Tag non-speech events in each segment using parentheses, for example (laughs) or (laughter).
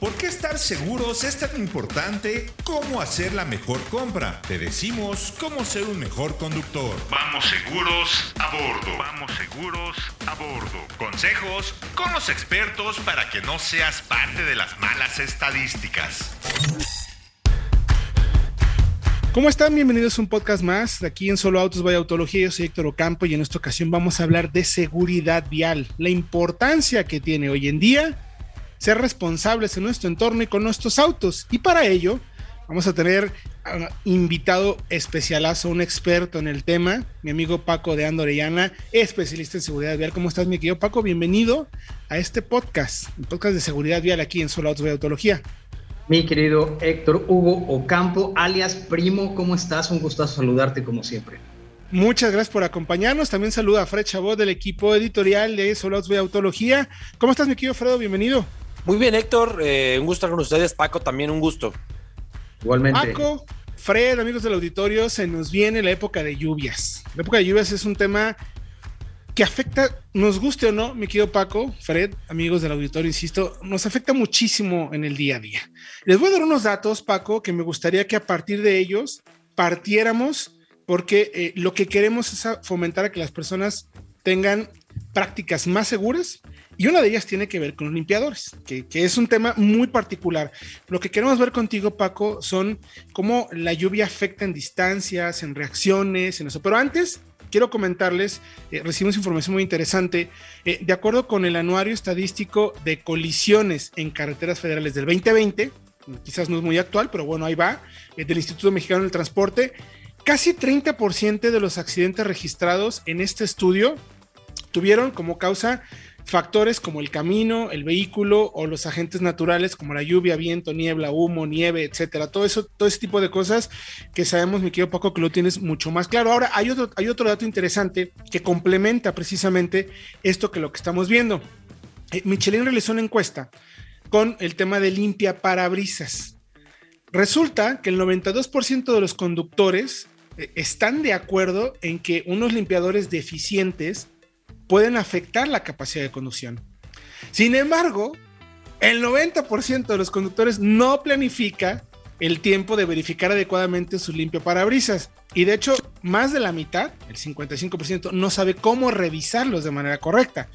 ¿Por qué estar seguros es tan importante? ¿Cómo hacer la mejor compra? Te decimos cómo ser un mejor conductor. Vamos seguros a bordo. Vamos seguros a bordo. Consejos con los expertos para que no seas parte de las malas estadísticas. ¿Cómo están? Bienvenidos a un podcast más. Aquí en Solo Autos Vaya Autología. Yo soy Héctor Ocampo y en esta ocasión vamos a hablar de seguridad vial, la importancia que tiene hoy en día ser responsables en nuestro entorno y con nuestros autos. Y para ello vamos a tener invitado especialazo, un experto en el tema, mi amigo Paco de Ando Orellana, especialista en seguridad vial. ¿Cómo estás, mi querido Paco? Bienvenido a este podcast, un podcast de seguridad vial aquí en Solo Autos Vaya Autología mi querido Héctor Hugo Ocampo, alias Primo, ¿cómo estás? Un gustazo saludarte como siempre. Muchas gracias por acompañarnos. También saluda a Fred Chabot del equipo editorial de Solo de Autología. ¿Cómo estás, mi querido Fredo? Bienvenido. Muy bien, Héctor. Eh, un gusto estar con ustedes. Paco, también un gusto. Igualmente. Paco, Fred, amigos del auditorio, se nos viene la época de lluvias. La época de lluvias es un tema que afecta, nos guste o no, mi querido Paco, Fred, amigos del auditorio, insisto, nos afecta muchísimo en el día a día. Les voy a dar unos datos, Paco, que me gustaría que a partir de ellos partiéramos, porque eh, lo que queremos es fomentar a que las personas tengan prácticas más seguras y una de ellas tiene que ver con los limpiadores, que, que, es un tema muy particular. Lo que queremos ver contigo, Paco, son cómo la lluvia afecta en distancias, en reacciones, en eso. Pero antes, quiero comentarles, eh, recibimos información muy interesante. Eh, de acuerdo con el anuario estadístico de colisiones en carreteras federales del 2020, quizás no es muy actual, pero bueno, ahí va, eh, del Instituto Mexicano del Transporte, casi 30% de los accidentes registrados en este estudio tuvieron como causa factores como el camino, el vehículo o los agentes naturales como la lluvia, viento, niebla, humo, nieve, etcétera. Todo eso, todo ese tipo de cosas que sabemos, mi querido Paco, que lo tienes mucho más claro. Ahora, hay otro, hay otro dato interesante que complementa precisamente esto que lo que estamos viendo. Eh, Michelin realizó una encuesta con el tema de limpia parabrisas. Resulta que el 92% de los conductores eh, están de acuerdo en que unos limpiadores deficientes pueden afectar la capacidad de conducción. Sin embargo, el 90% de los conductores no planifica el tiempo de verificar adecuadamente su limpio parabrisas. Y de hecho, más de la mitad, el 55%, no sabe cómo revisarlos de manera correcta.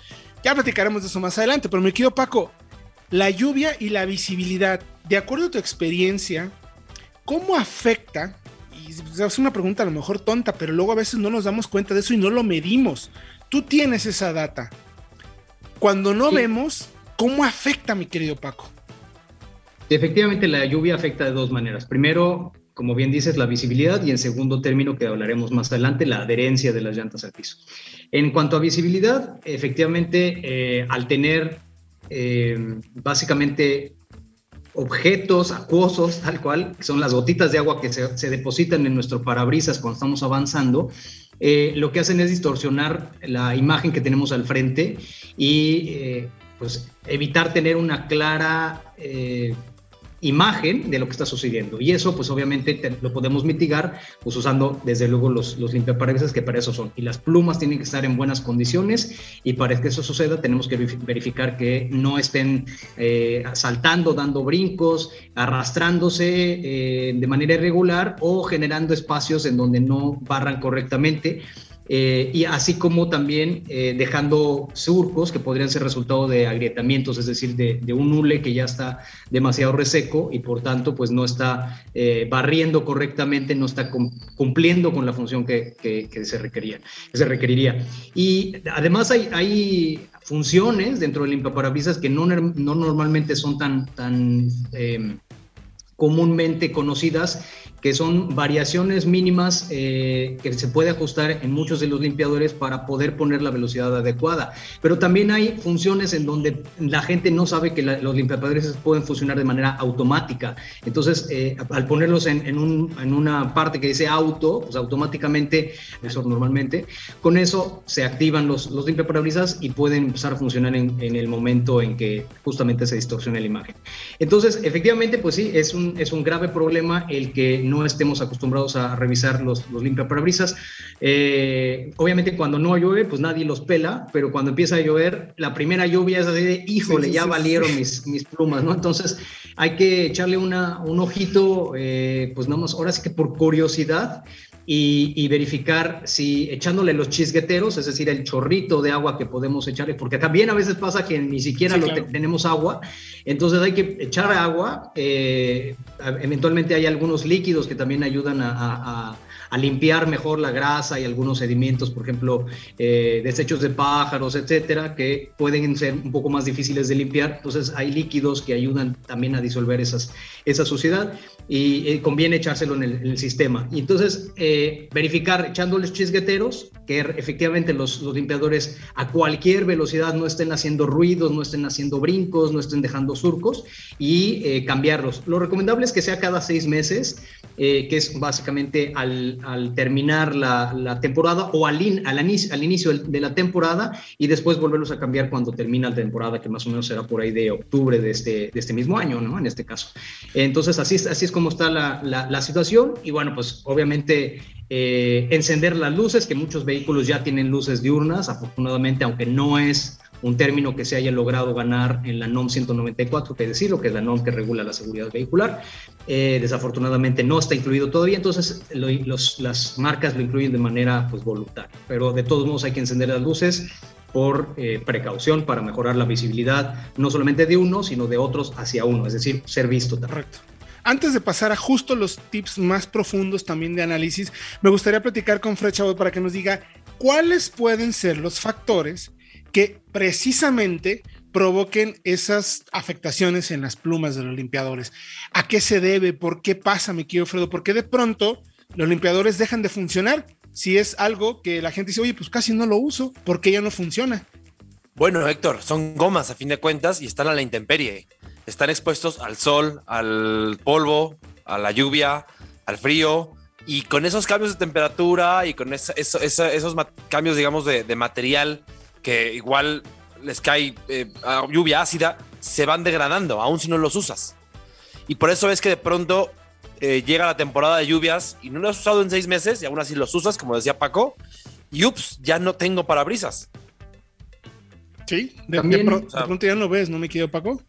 Ya platicaremos de eso más adelante, pero me quedo Paco, la lluvia y la visibilidad, de acuerdo a tu experiencia, ¿cómo afecta? Y es una pregunta a lo mejor tonta, pero luego a veces no nos damos cuenta de eso y no lo medimos. Tú tienes esa data. Cuando no vemos, ¿cómo afecta, mi querido Paco? Efectivamente, la lluvia afecta de dos maneras. Primero, como bien dices, la visibilidad y en segundo término, que hablaremos más adelante, la adherencia de las llantas al piso. En cuanto a visibilidad, efectivamente, eh, al tener eh, básicamente objetos acuosos, tal cual, que son las gotitas de agua que se, depositan en nuestro parabrisas cuando estamos avanzando, eh, lo que hacen es distorsionar la imagen que tenemos al frente y eh, pues evitar tener una clara eh, imagen de lo que está sucediendo. Y eso, pues obviamente lo podemos mitigar, pues usando desde luego los, los limpiaparabrisas que para eso son. Y las plumas tienen que estar en buenas condiciones y para que eso suceda tenemos que verificar que no estén eh, saltando, dando brincos, arrastrándose eh, de manera irregular o generando espacios en donde no barran correctamente eh, y así como también eh, dejando surcos que podrían ser resultado de agrietamientos, es decir, de, un hule que ya está demasiado reseco y por tanto pues no está eh, barriendo correctamente, no está cumpliendo con la función que, se, requería, que se requeriría. Y además hay, hay funciones dentro del limpiaparabrisas que no, no normalmente son tan, tan comúnmente conocidas que son variaciones mínimas eh, que se puede ajustar en muchos de los limpiadores para poder poner la velocidad adecuada. Pero también hay funciones en donde la gente no sabe que los limpiadores pueden funcionar de manera automática. Entonces, eh, al ponerlos en, una parte que dice auto, pues automáticamente, eso normalmente, con eso se activan los, los limpiaparabrisas y pueden empezar a funcionar en, en, el momento en que justamente se distorsiona la imagen. Entonces, efectivamente, pues sí, es un, es un grave problema el que no no estemos acostumbrados a revisar los, los limpiaparabrisas. Eh, obviamente cuando no llueve, pues nadie los pela, pero cuando empieza a llover, la primera lluvia es así de, híjole, ya valieron mis, mis plumas, ¿no? Entonces hay que echarle una, un ojito, eh, pues nada más, ahora sí que por curiosidad, y, verificar si echándole los chisgueteros, es decir, el chorrito de agua que podemos echarle, porque también a veces pasa que ni siquiera lo tenemos agua, entonces hay que echar agua, eh, eventualmente hay algunos líquidos que también ayudan a a limpiar mejor la grasa y algunos sedimentos, por ejemplo, eh, desechos de pájaros, etcétera, que pueden ser un poco más difíciles de limpiar. Entonces, hay líquidos que ayudan también a disolver esas, esa suciedad y eh, conviene echárselo en el, sistema. Y entonces, eh, verificar echándoles chisgueteros que efectivamente los, los, limpiadores a cualquier velocidad no estén haciendo ruidos, no estén haciendo brincos, no estén dejando surcos y cambiarlos. Lo recomendable es que sea cada seis meses, que es básicamente al, al terminar la, temporada o al, al, al, inicio de la temporada y después volverlos a cambiar cuando termina la temporada, que más o menos será por ahí de octubre de este, de este mismo año, ¿no? En este caso. Entonces, así, así es como está la, la, situación y bueno, pues obviamente eh, encender las luces, que muchos vehículos ya tienen luces diurnas, afortunadamente, aunque no es un término que se haya logrado ganar en la NOM 194, que decirlo, que es la NOM que regula la seguridad vehicular. Eh, desafortunadamente no está incluido todavía, entonces las marcas lo incluyen de manera pues, voluntaria, pero de todos modos hay que encender las luces por eh, precaución para mejorar la visibilidad, no solamente de uno, sino de otros hacia uno, es decir, ser visto también. Correcto. Antes de pasar a justo los tips más profundos también de análisis, me gustaría platicar con Fred para que nos diga cuáles pueden ser los factores que precisamente provoquen esas afectaciones en las plumas de los limpiadores. ¿A qué se debe? ¿Por qué pasa, mi querido Fredo? ¿Por qué de pronto los limpiadores dejan de funcionar? Si es algo que la gente dice, oye, pues casi no lo uso, ¿por qué ya no funciona? Bueno, Héctor, son gomas a fin de cuentas y están a la intemperie. Están expuestos al sol, al polvo, a la lluvia, al frío. Y con esos cambios de temperatura y con esos cambios, digamos, de material que igual les cae eh, lluvia ácida, se van degradando, aún si no los usas. Y por eso es que de pronto eh, llega la temporada de lluvias y no lo has usado en seis meses y aún así los usas, como decía Paco, y ups, ya no tengo parabrisas. Sí, de, pronto ya no ves, ¿no me quedo Paco?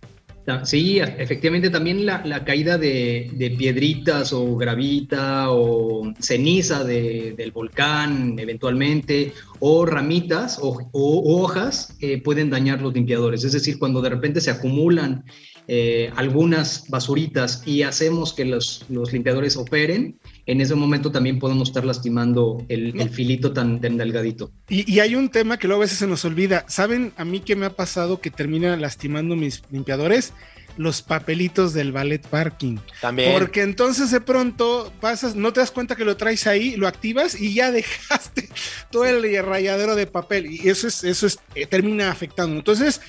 Sí, efectivamente también la, caída de, piedritas o gravita o ceniza del volcán eventualmente o ramitas o, hojas eh, pueden dañar los limpiadores. Es decir, cuando de repente se acumulan eh, algunas basuritas y hacemos que los, limpiadores operen, en ese momento también podemos estar lastimando el, filito tan, delgadito. Y, y, hay un tema que luego a veces se nos olvida. ¿Saben a mí qué me ha pasado que termina lastimando mis limpiadores? Los papelitos del ballet parking. También. Porque entonces de pronto pasas, no te das cuenta que lo traes ahí, lo activas y ya (laughs) dejaste todo el rayadero de papel. Y eso es, eso es, eh, termina afectando. Entonces,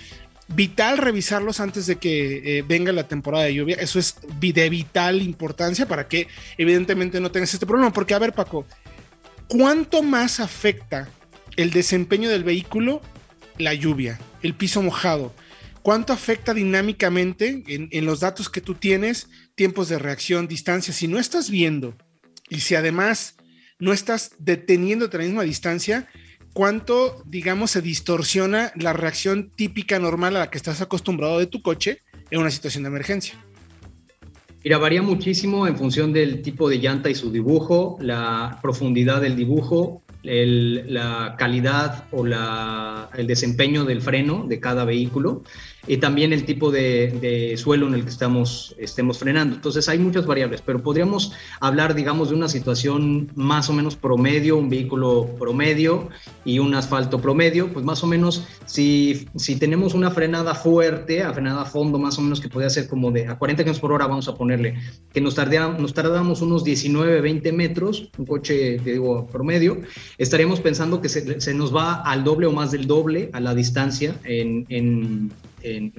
vital revisarlos antes de que eh, venga la temporada de lluvia. Eso es de vital importancia para que evidentemente no tengas este problema. Porque, a ver, Paco, ¿cuánto más afecta el desempeño del vehículo la lluvia, el piso mojado? ¿Cuánto afecta dinámicamente en, en los datos que tú tienes, tiempos de reacción, distancia? Si no estás viendo y si además no estás deteniéndote a la misma distancia, cuánto, digamos, se distorsiona la reacción típica normal a la que estás acostumbrado de tu coche en una situación de emergencia. Mira, varía muchísimo en función del tipo de llanta y su dibujo, la profundidad del dibujo, la calidad o el desempeño del freno de cada vehículo y también el tipo de, suelo en el que estamos, estemos frenando. Entonces hay muchas variables, pero podríamos hablar, digamos, de una situación más o menos promedio, un vehículo promedio y un asfalto promedio, pues más o menos si, si tenemos una frenada fuerte, a frenada a fondo, más o menos que puede ser como de a 40 km por hora, vamos a ponerle, que nos, tardamos, nos tardamos unos 19, 20 metros, un coche, te digo, promedio, estaríamos pensando que se, nos va al doble o más del doble a la distancia en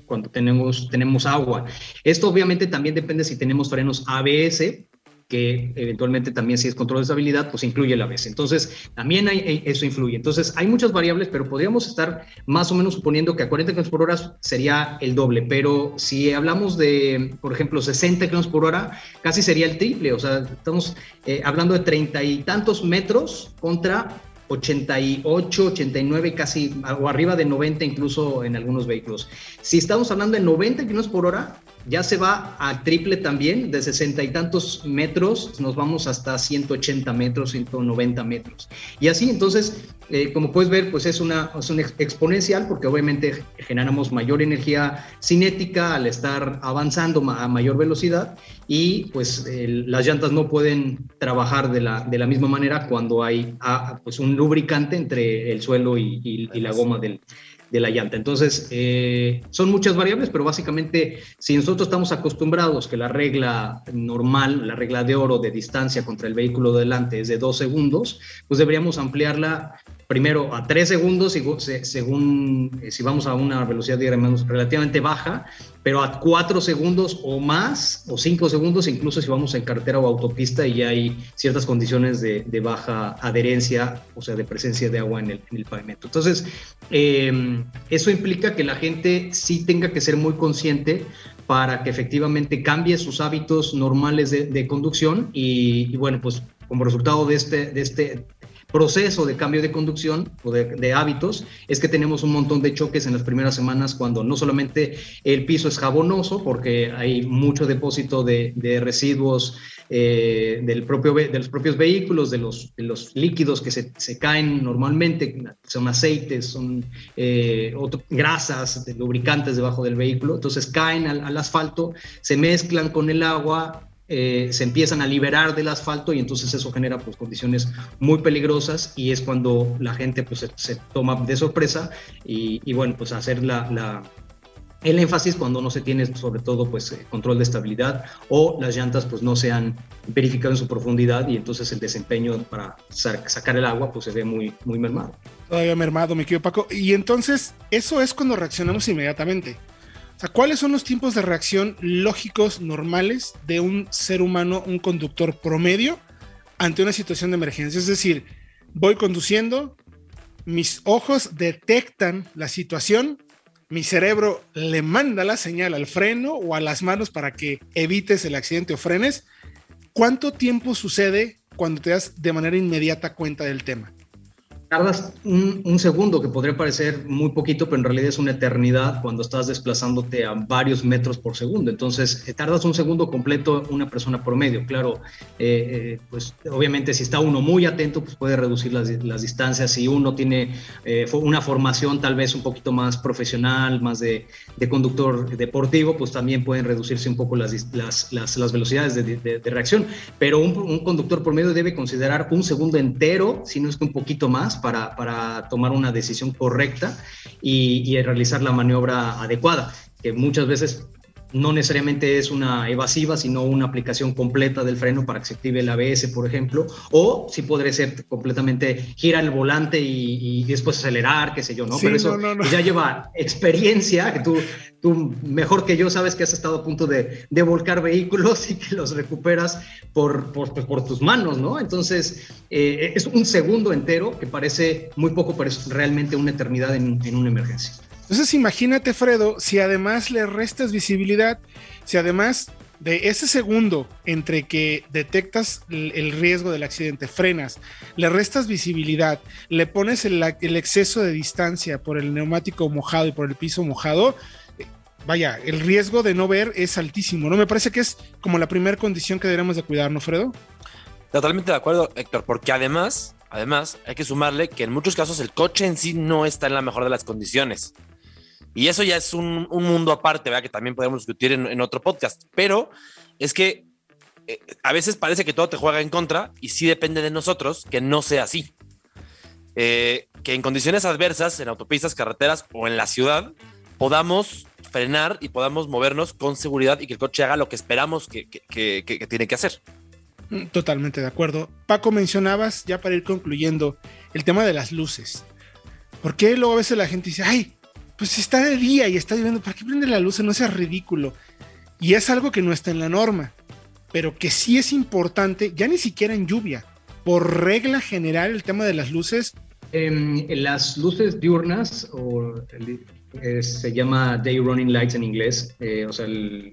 cuando tenemos, tenemos agua. Esto obviamente también depende si tenemos frenos ABS que eventualmente también si es control de estabilidad, pues incluye el ABS. Entonces, también hay, eso influye. Entonces, hay muchas variables, pero podríamos estar más o menos suponiendo que a 40 km por hora sería el doble, pero si hablamos de, por ejemplo, 60 km por hora, casi sería el triple. O sea, estamos eh, hablando de treinta y tantos metros contra 88, 89, casi o arriba de 90 incluso en algunos vehículos. Si estamos hablando de 90 kilómetros por hora, ya se va a triple también, de 60 y tantos metros, nos vamos hasta 180 metros, 190 metros. Y así, entonces, eh, como puedes ver, pues es una, es una exponencial porque obviamente generamos mayor energía cinética al estar avanzando a mayor velocidad y pues las llantas no pueden trabajar de la, de la misma manera cuando hay ah, pues un lubricante entre el suelo y la goma del, de la llanta. Entonces, eh, son muchas variables, pero básicamente, si nosotros estamos acostumbrados que la regla normal, la regla de oro de distancia contra el vehículo delante es de dos segundos, pues deberíamos ampliarla primero a 3 segundos, según eh, si vamos a una velocidad relativamente baja, pero a 4 segundos o más, o 5 segundos, incluso si vamos en carretera o autopista y hay ciertas condiciones de, baja adherencia, o sea, de presencia de agua en el, pavimento. Entonces, em, eso implica que la gente sí tenga que ser muy consciente para que efectivamente cambie sus hábitos normales de, conducción y, y, bueno, pues como resultado de este, de este proceso de cambio de conducción o de, hábitos es que tenemos un montón de choques en las primeras semanas cuando no solamente el piso es jabonoso, porque hay mucho depósito de, residuos eh, del propio, de los propios vehículos, de los, los líquidos que se, caen normalmente, son aceites, son eh, grasas, lubricantes debajo del vehículo, entonces caen al asfalto, se mezclan con el agua, eh, se empiezan a liberar del asfalto y entonces eso genera pues, condiciones muy peligrosas y es cuando la gente pues, se, toma de sorpresa y, bueno, pues hacer la, el énfasis cuando no se tiene sobre todo pues eh, control de estabilidad o las llantas pues no se han verificado en su profundidad y entonces el desempeño para sacar el agua pues se ve muy, muy mermado. Todavía mermado, mi querido Paco. Y entonces eso es cuando reaccionamos inmediatamente. O sea, ¿cuáles son los tiempos de reacción lógicos, normales de un ser humano, un conductor promedio ante una situación de emergencia? Es decir, voy conduciendo, mis ojos detectan la situación, mi cerebro le manda la señal al freno o a las manos para que evites el accidente o frenes. ¿Cuánto tiempo sucede cuando te das de manera inmediata cuenta del tema? Tardas un, segundo que podría parecer muy poquito, pero en realidad es una eternidad cuando estás desplazándote a varios metros por segundo. Entonces, eh, tardas un segundo completo una persona por medio. Claro, eh, eh, pues obviamente si está uno muy atento, pues puede reducir las, distancias. Si uno tiene una formación tal vez un poquito más profesional, más de, conductor deportivo, pues también pueden reducirse un poco las, las, velocidades de, reacción. Pero un, un conductor por medio debe considerar un segundo entero, si no es que un poquito más para, tomar una decisión correcta y, y realizar la maniobra adecuada, que muchas veces no necesariamente es una evasiva, sino una aplicación completa del freno para que se active el ABS, por ejemplo, o si podría ser completamente girar el volante y, después acelerar, qué sé yo, ¿no? Pero eso ya lleva experiencia, que tú, tú mejor que yo sabes que has estado a punto de, de volcar vehículos y que los recuperas por, por, por tus manos, ¿no? Entonces, eh, es un segundo entero que parece muy poco, pero es realmente una eternidad en, en una emergencia. Entonces imagínate, Fredo, si además le restas visibilidad, si además de ese segundo entre que detectas el riesgo del accidente, frenas, le restas visibilidad, le pones el, exceso de distancia por el neumático mojado y por el piso mojado, vaya, el riesgo de no ver es altísimo, ¿no? Me parece que es como la primera condición que debemos de cuidar, ¿no, Fredo? Totalmente de acuerdo, Héctor, porque además, además hay que sumarle que en muchos casos el coche en sí no está en la mejor de las condiciones. Y eso ya es un, mundo aparte, ¿verdad? que también podemos discutir en, otro podcast. Pero es que eh, a veces parece que todo te juega en contra y sí depende de nosotros que no sea así. Eh, que en condiciones adversas, en autopistas, carreteras o en la ciudad, podamos frenar y podamos movernos con seguridad y que el coche haga lo que esperamos que, que tiene que hacer. Mm, totalmente de acuerdo. Paco, mencionabas, ya para ir concluyendo, el tema de las luces. ¿Por qué luego a veces la gente dice, ay, pues está de día y está lloviendo, ¿para qué prende la luz? No sea ridículo. Y es algo que no está en la norma. pero que sí es importante, ya ni siquiera en lluvia, por regla general el tema de las luces. Em, las luces diurnas o eh, se llama day running lights en inglés, eh, o sea,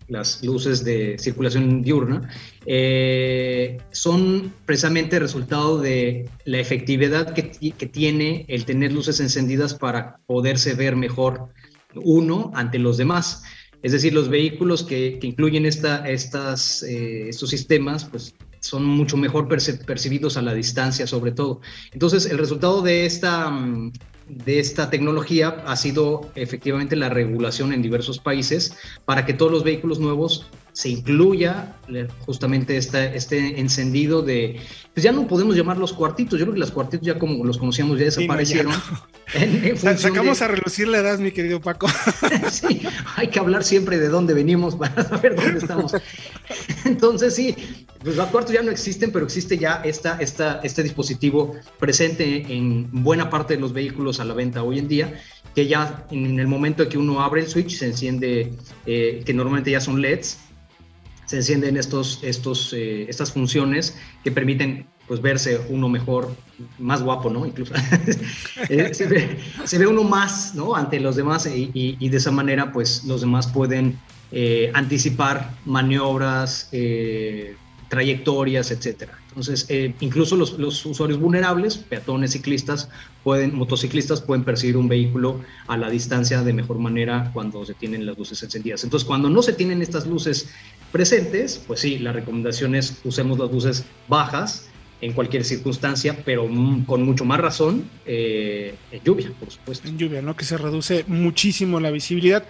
las luces de circulación diurna, eh, son precisamente resultado de la efectividad que, que, tiene el tener luces encendidas para poderse ver mejor uno ante los demás. Es decir, los vehículos que, que incluyen esta, estas, estos sistemas, pues son mucho mejor percibidos a la distancia, sobre todo. Entonces, el resultado de esta mm, de esta tecnología ha sido efectivamente la regulación en diversos países para que todos los vehículos nuevos se incluya justamente este, este encendido de, pues ya no podemos llamar los cuartitos, yo creo que los cuartitos ya como los conocíamos ya desaparecieron. (laughs) Sacamos a relucir la edad, mi querido Paco. (laughs) sí, hay que hablar siempre de dónde venimos para saber dónde estamos. (laughs) Entonces sí, los cuartos ya no existen, pero existe ya esta, este dispositivo presente en buena parte de los vehículos a la venta hoy en día, que ya en el momento en que uno abre el switch se enciende, eh, que normalmente ya son LEDs, se encienden estos, estos, eh, estas funciones que permiten pues verse uno mejor, más guapo, ¿no? Incluso (laughs) eh, se, ve, uno más, ¿no? Ante los demás y, de esa manera pues los demás pueden eh, anticipar maniobras, trayectorias, etcétera. Entonces, incluso los, usuarios vulnerables, peatones, ciclistas, pueden, motociclistas pueden percibir un vehículo a la distancia de mejor manera cuando se tienen las luces encendidas. Entonces, cuando no se tienen estas luces presentes, pues sí, la recomendación es usemos las luces bajas en cualquier circunstancia, pero con mucho más razón eh, en lluvia, por supuesto. En lluvia, ¿no? Que se reduce muchísimo la visibilidad.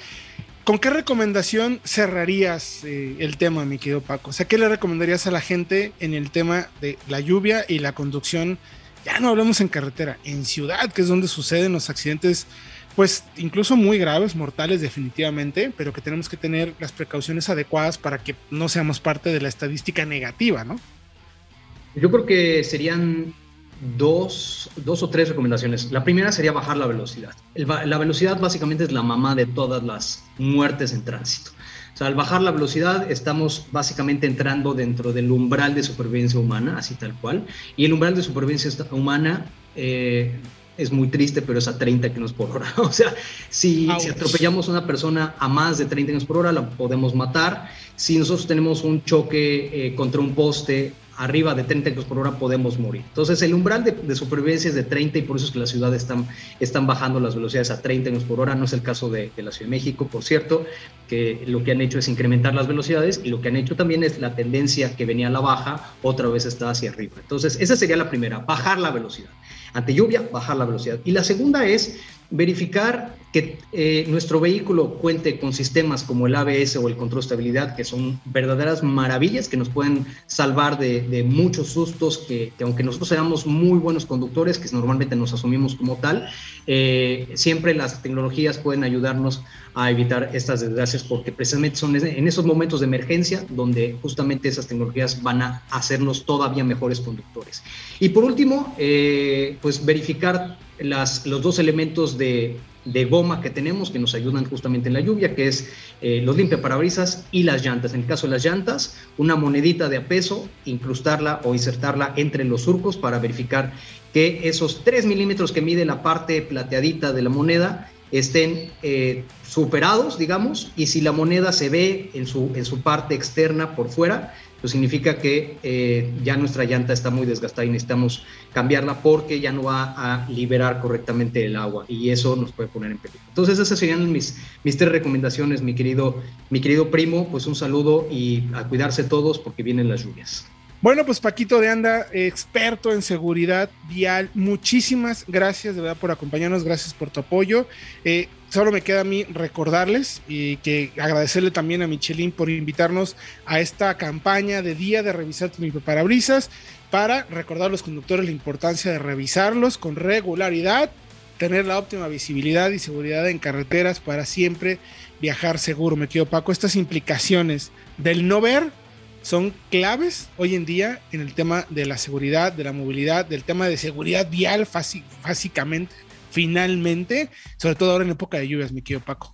¿Con qué recomendación cerrarías eh, el tema, mi querido Paco? O sea, ¿qué le recomendarías a la gente en el tema de la lluvia y la conducción? Ya no hablemos en carretera, en ciudad, que es donde suceden los accidentes pues incluso muy graves, mortales definitivamente, pero que tenemos que tener las precauciones adecuadas para que no seamos parte de la estadística negativa, ¿no? Yo creo que serían dos, dos o tres recomendaciones. La primera sería bajar la velocidad. la velocidad básicamente es la mamá de todas las muertes en tránsito. O sea, al bajar la velocidad estamos básicamente entrando dentro del umbral de supervivencia humana, así tal cual. Y el umbral de supervivencia humana eh, es muy triste, pero es a 30 km por hora. (laughs) O sea, si, si, atropellamos a una persona a más de 30 km por hora, la podemos matar. Si nosotros tenemos un choque eh, contra un poste arriba de 30 km por hora, podemos morir. Entonces, el umbral de, supervivencia es de 30 y por eso es que las ciudades están, están bajando las velocidades a 30 km por hora. No es el caso de la Ciudad de México, por cierto, que lo que han hecho es incrementar las velocidades y lo que han hecho también es la tendencia que venía a la baja, otra vez está hacia arriba. Entonces, esa sería la primera, bajar la velocidad. Ante lluvia, bajar la velocidad. Y la segunda es verificar que eh, nuestro vehículo cuente con sistemas como el ABS o el control de estabilidad, que son verdaderas maravillas que nos pueden salvar de, muchos sustos, que, aunque nosotros seamos muy buenos conductores, que normalmente nos asumimos como tal, eh, siempre las tecnologías pueden ayudarnos a evitar estas desgracias, porque precisamente son en esos momentos de emergencia donde justamente esas tecnologías van a hacernos todavía mejores conductores. Y por último, eh, pues verificar las, los dos elementos de, goma que tenemos que nos ayudan justamente en la lluvia, que es eh, los limpiaparabrisas y las llantas. En el caso de las llantas, una monedita de a peso, incrustarla o insertarla entre los surcos para verificar que esos 3 milímetros que mide la parte plateadita de la moneda estén eh, superados, digamos, y si la moneda se ve en su, en su parte externa por fuera, pues significa que eh, ya nuestra llanta está muy desgastada y necesitamos cambiarla porque ya no va a liberar correctamente el agua y eso nos puede poner en peligro. Entonces esas serían mis, mis tres recomendaciones, mi querido, mi querido primo, pues un saludo y a cuidarse todos porque vienen las lluvias. Bueno, pues Paquito de Anda, experto en seguridad vial, muchísimas gracias de verdad por acompañarnos, gracias por tu apoyo. Eh, solo me queda a mí recordarles y que agradecerle también a Michelin por invitarnos a esta campaña de día de revisar tu parabrisas para recordar a los conductores la importancia de revisarlos con regularidad, tener la óptima visibilidad y seguridad en carreteras para siempre viajar seguro. Me quedo Paco, estas implicaciones del no ver son claves hoy en día en el tema de la seguridad, de la movilidad, del tema de seguridad vial, básicamente, finalmente, sobre todo ahora en época de lluvias, mi querido Paco.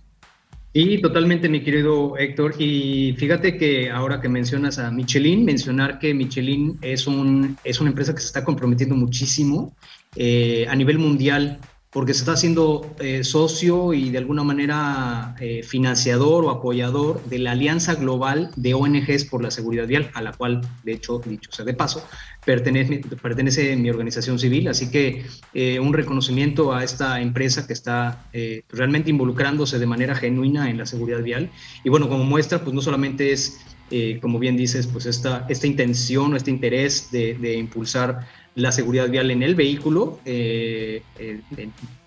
Y totalmente, mi querido Héctor. Y fíjate que ahora que mencionas a Michelin, mencionar que Michelin es, un, es una empresa que se está comprometiendo muchísimo eh, a nivel mundial porque se está haciendo eh, socio y de alguna manera eh, financiador o apoyador de la Alianza Global de ONGs por la Seguridad Vial, a la cual, de hecho, dicho sea de paso, pertenece, pertenece mi organización civil. Así que eh, un reconocimiento a esta empresa que está realmente involucrándose de manera genuina en la seguridad vial. Y bueno, como muestra, pues no solamente es, como bien dices, pues esta, esta intención o este interés de impulsar la seguridad vial en el vehículo, eh, eh,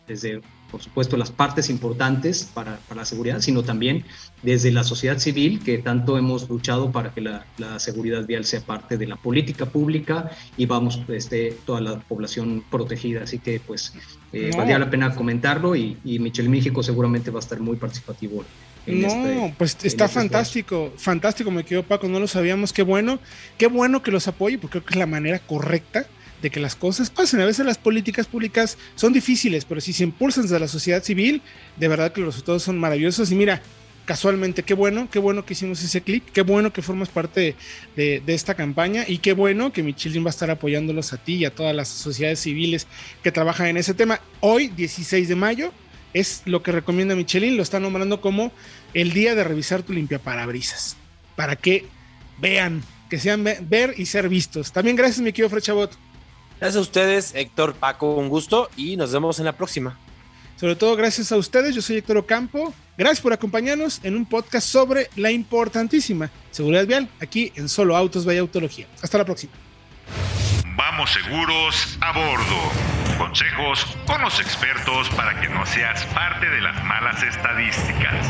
desde, por supuesto, las partes importantes para, la seguridad, sino también desde la sociedad civil, que tanto hemos luchado para que la, seguridad vial sea parte de la política pública y vamos, este, toda la población protegida. Así que, pues, eh, valía la pena comentarlo y, y Michel México seguramente va a estar muy participativo no, este, pues está este fantástico, fantástico, me quedó Paco, no lo sabíamos, qué bueno, qué bueno que los apoye, porque creo que es la manera correcta de que las cosas pasen. A veces las políticas públicas son difíciles, pero si se impulsan desde la sociedad civil, de verdad que los resultados son maravillosos. Y mira, casualmente, qué bueno, qué bueno que hicimos ese clic, qué bueno que formas parte de, esta campaña y qué bueno que Michelin va a estar apoyándolos a ti y a todas las sociedades civiles que trabajan en ese tema. Hoy, 16 de mayo, es lo que recomienda Michelin, lo está nombrando como el día de revisar tu limpia parabrisas, para que vean, que sean ver y ser vistos. También gracias, mi querido Frechabot. Gracias a ustedes, Héctor, Paco, un gusto y nos vemos en la próxima. Sobre todo gracias a ustedes, yo soy Héctor Ocampo. Gracias por acompañarnos en un podcast sobre la importantísima seguridad vial aquí en Solo Autos Vaya Autología. Hasta la próxima. Vamos seguros a bordo. Consejos con los expertos para que no seas parte de las malas estadísticas.